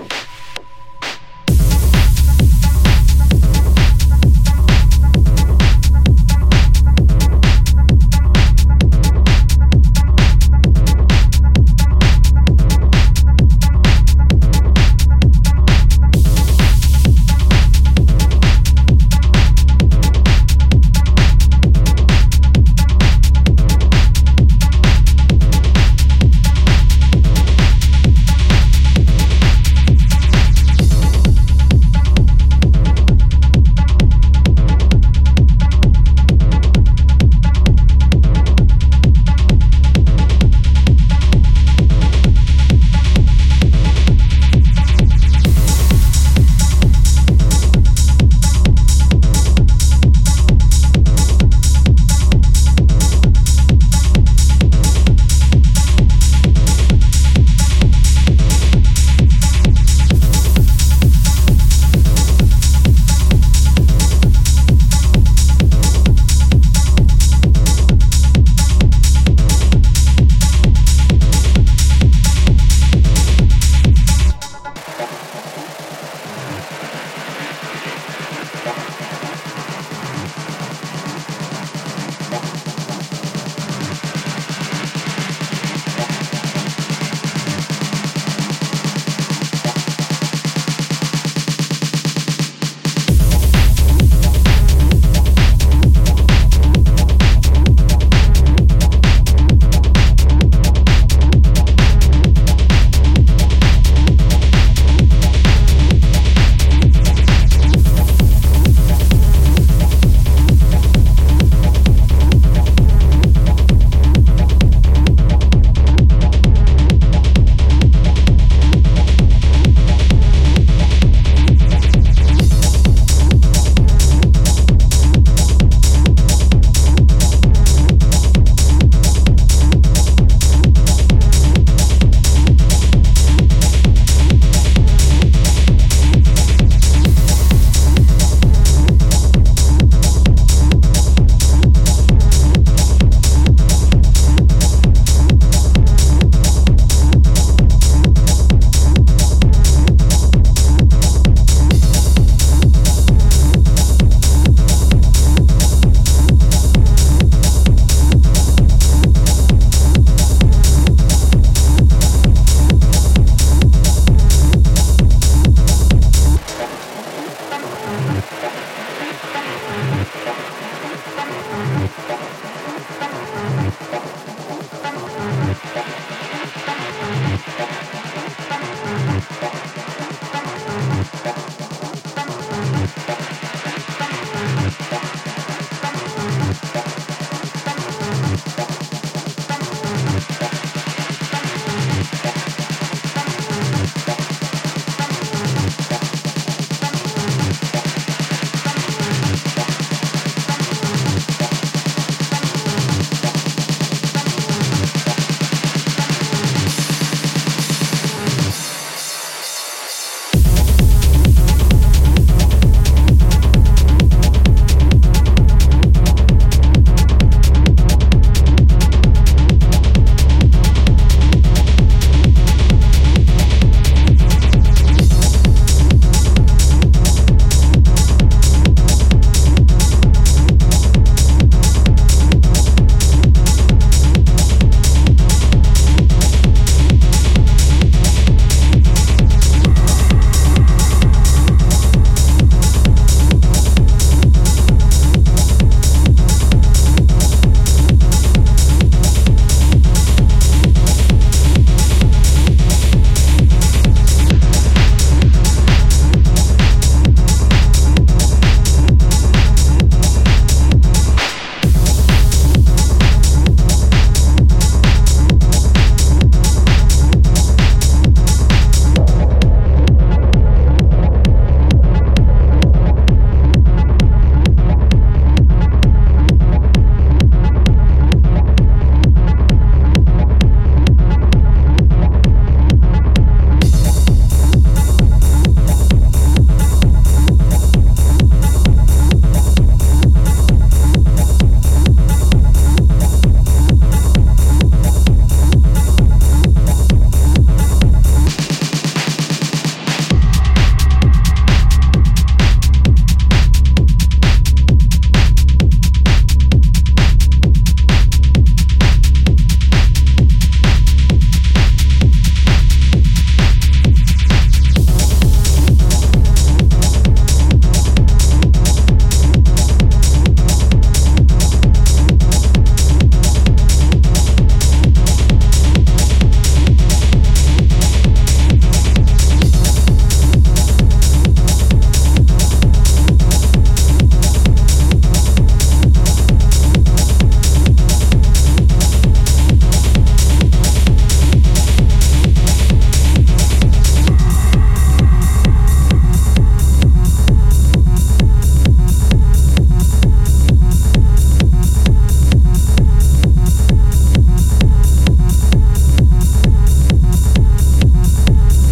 you